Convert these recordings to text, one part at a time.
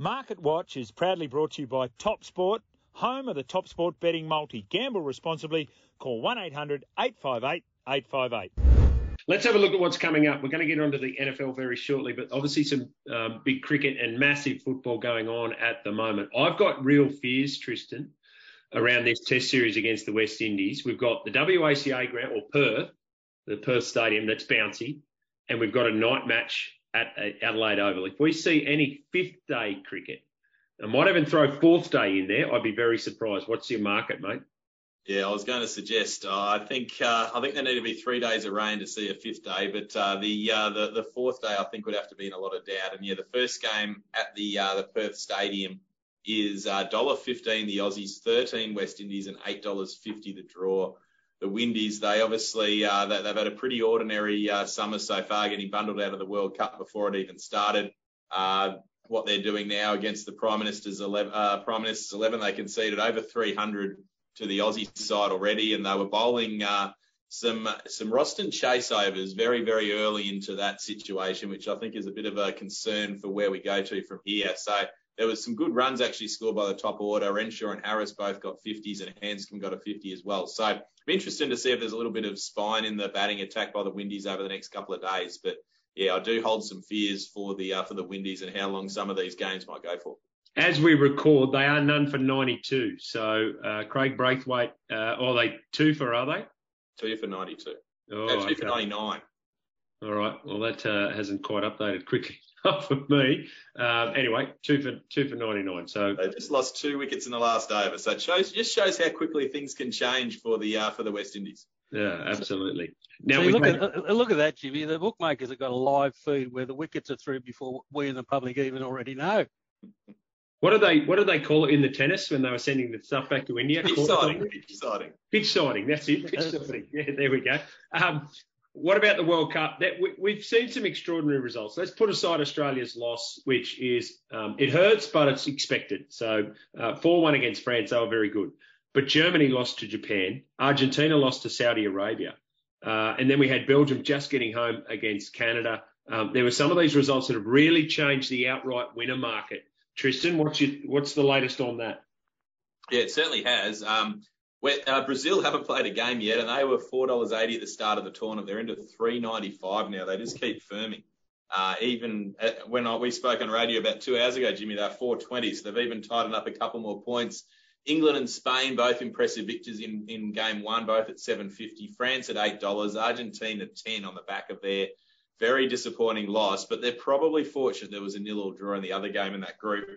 Market Watch is proudly brought to you by Top Sport, home of the Top Sport betting multi. Gamble responsibly. Call 1 800 858 858. Let's have a look at what's coming up. We're going to get onto the NFL very shortly, but obviously some um, big cricket and massive football going on at the moment. I've got real fears, Tristan, around this Test series against the West Indies. We've got the WACA ground or Perth, the Perth Stadium that's bouncy, and we've got a night match at Adelaide Oval. If we see any fifth day cricket, I might even throw fourth day in there. I'd be very surprised. What's your market, mate? Yeah, I was going to suggest. Uh, I think uh, I think there need to be three days of rain to see a fifth day, but uh, the, uh, the the fourth day I think would have to be in a lot of doubt. And yeah, the first game at the uh, the Perth Stadium is uh, dollar fifteen the Aussies, thirteen West Indies, and eight dollars fifty the draw the Windies, they obviously uh, they, have had a pretty ordinary uh, summer so far, getting bundled out of the World Cup before it even started. Uh, what they're doing now against the Prime Minister's 11, uh, Prime Minister's 11, they conceded over 300 to the Aussie side already, and they were bowling uh, some some Roston chase overs very very early into that situation, which I think is a bit of a concern for where we go to from here. So there was some good runs actually scored by the top order. Renshaw and Harris both got 50s, and Handscomb got a 50 as well. So interesting to see if there's a little bit of spine in the batting attack by the Windies over the next couple of days. But yeah, I do hold some fears for the uh, for the Windies and how long some of these games might go for. As we record, they are none for 92. So uh, Kraigg Brathwaite, uh, are they two for are they? Two for 92. Oh, two okay. for 99. All right. Well, that uh, hasn't quite updated quickly for me. Um, anyway, two for two for 99. So they just lost two wickets in the last over. So it shows just shows how quickly things can change for the uh, for the West Indies. Yeah, absolutely. Now so look had... at uh, look at that, Jimmy. The bookmakers have got a live feed where the wickets are through before we in the public even already know. What do they What do they call it in the tennis when they were sending the stuff back to India? Pitch siding. Pitch siding. Pitch siding. That's it. Pitch siding. Yeah, there we go. Um, what about the World Cup? That we, have seen some extraordinary results. Let's put aside Australia's loss, which is um, it hurts, but it's expected. So uh, four one against France, they were very good. But Germany lost to Japan. Argentina lost to Saudi Arabia, uh, and then we had Belgium just getting home against Canada. Um, there were some of these results that have really changed the outright winner market. Tristan, what's your, what's the latest on that? Yeah, it certainly has. Um, uh, Brazil haven't played a game yet, and they were four dollars eighty at the start of the tournament. They're into three ninety five now. They just keep firming. Uh, even uh, when I, we spoke on radio about two hours ago, Jimmy, they're four twenty, so they've even tightened up a couple more points. England and Spain both impressive victors in, in game one, both at seven fifty. France at eight dollars. Argentina at ten on the back of their very disappointing loss, but they're probably fortunate there was a nil or draw in the other game in that group.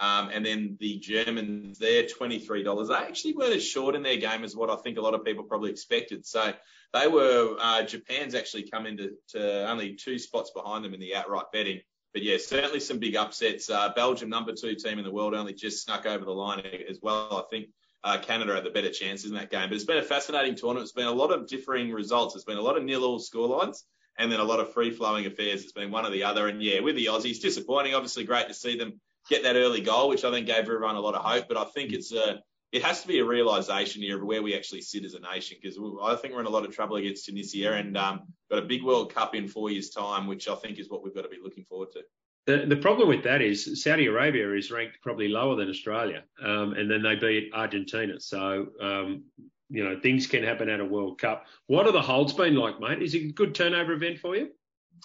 Um, and then the Germans, they're $23. They actually weren't as short in their game as what I think a lot of people probably expected. So they were, uh, Japan's actually come into to only two spots behind them in the outright betting. But yeah, certainly some big upsets. Uh, Belgium, number two team in the world, only just snuck over the line as well. I think uh, Canada had the better chances in that game. But it's been a fascinating tournament. It's been a lot of differing results. It's been a lot of nil-all scorelines and then a lot of free-flowing affairs. It's been one or the other. And yeah, with the Aussies, disappointing. Obviously, great to see them get that early goal, which I think gave everyone a lot of hope. But I think it's a it has to be a realization here of where we actually sit as a nation because I think we're in a lot of trouble against Tunisia and um, got a big World Cup in four years' time, which I think is what we've got to be looking forward to. The, the problem with that is Saudi Arabia is ranked probably lower than Australia, um, and then they beat Argentina. So, um, you know, things can happen at a World Cup. What are the holds been like, mate? Is it a good turnover event for you?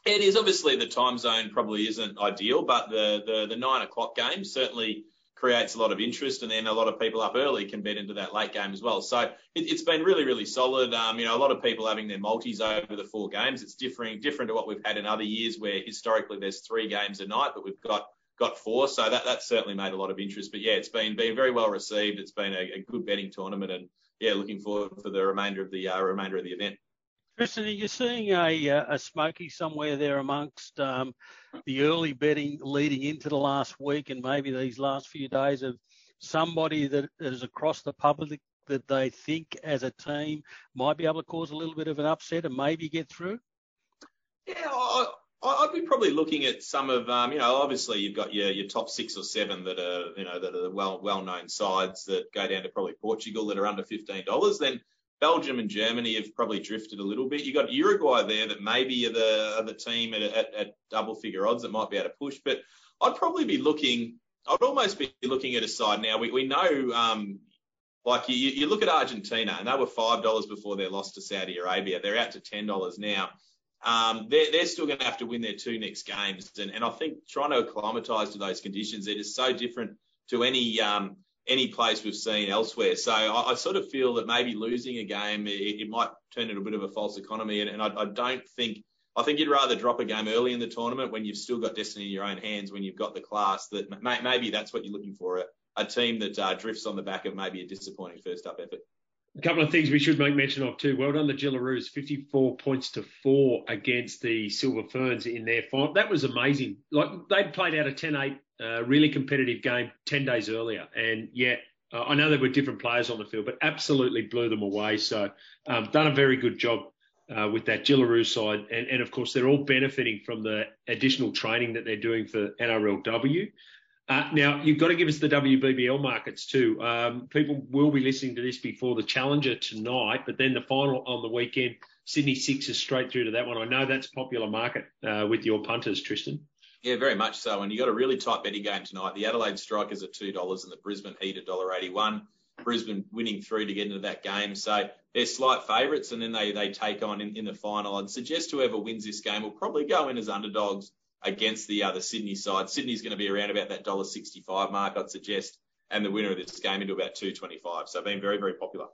It is obviously the time zone probably isn't ideal, but the, the, the nine o'clock game certainly creates a lot of interest, and then a lot of people up early can bet into that late game as well. So it, has been really, really solid. Um, you know, a lot of people having their multis over the four games. It's different, different to what we've had in other years, where historically there's three games a night, but we've got got four. So that that's certainly made a lot of interest. But yeah, it's been been very well received. It's been a, a good betting tournament, and yeah, looking forward for the remainder of the uh, remainder of the event. Tristan, are you seeing a, uh, a smoky somewhere there amongst um, the early betting leading into the last week and maybe these last few days of somebody that is across the public that they think as a team might be able to cause a little bit of an upset and maybe get through? Yeah, I, I'd be probably looking at some of, um, you know, obviously you've got your, your top six or seven that are, you know, that are well well known sides that go down to probably Portugal that are under fifteen dollars. Then Belgium and Germany have probably drifted a little bit. You've got Uruguay there that maybe are the, the team at, at, at double figure odds that might be able to push. But I'd probably be looking I'd almost be looking at a side now. We, we know, um, like you, you look at Argentina, and they were five dollars before their loss to Saudi Arabia. They're out to ten dollars now. Um, they're, they're still going to have to win their two next games, and, and I think trying to acclimatise to those conditions, it is so different to any um, any place we've seen elsewhere. So I, I, sort of feel that maybe losing a game, it, it might turn into a bit of a false economy, and, and I, I don't think I think you'd rather drop a game early in the tournament when you've still got destiny in your own hands, when you've got the class. That may, maybe that's what you're looking for a, a team that uh, drifts on the back of maybe a disappointing first up effort. A couple of things we should make mention of too. Well done, the Jillaroos, 54 points to four against the Silver Ferns in their final. That was amazing. Like they'd played out a 10-8 uh, really competitive game 10 days earlier, and yet uh, I know there were different players on the field, but absolutely blew them away. So um, done a very good job uh, with that Jillaroo side. And, and, of course, they're all benefiting from the additional training that they're doing for NRLW. Uh, now, you've got to give us the WBBL markets too. Um, people will be listening to this before the Challenger tonight, but then the final on the weekend, Sydney Sixers straight through to that one. I know that's popular market uh, with your punters, Tristan. Yeah, very much so. And you've got a really tight betting game tonight. The Adelaide Strikers at $2 and the Brisbane Heat at $1.81. Brisbane winning through to get into that game. So they're slight favourites, and then they they take on in, in the final. I'd suggest whoever wins this game will probably go in as underdogs against the other Sydney side. Sydney's going to be around about that $1.65 mark, I'd suggest, and the winner of this game into about 225. So being very, very popular.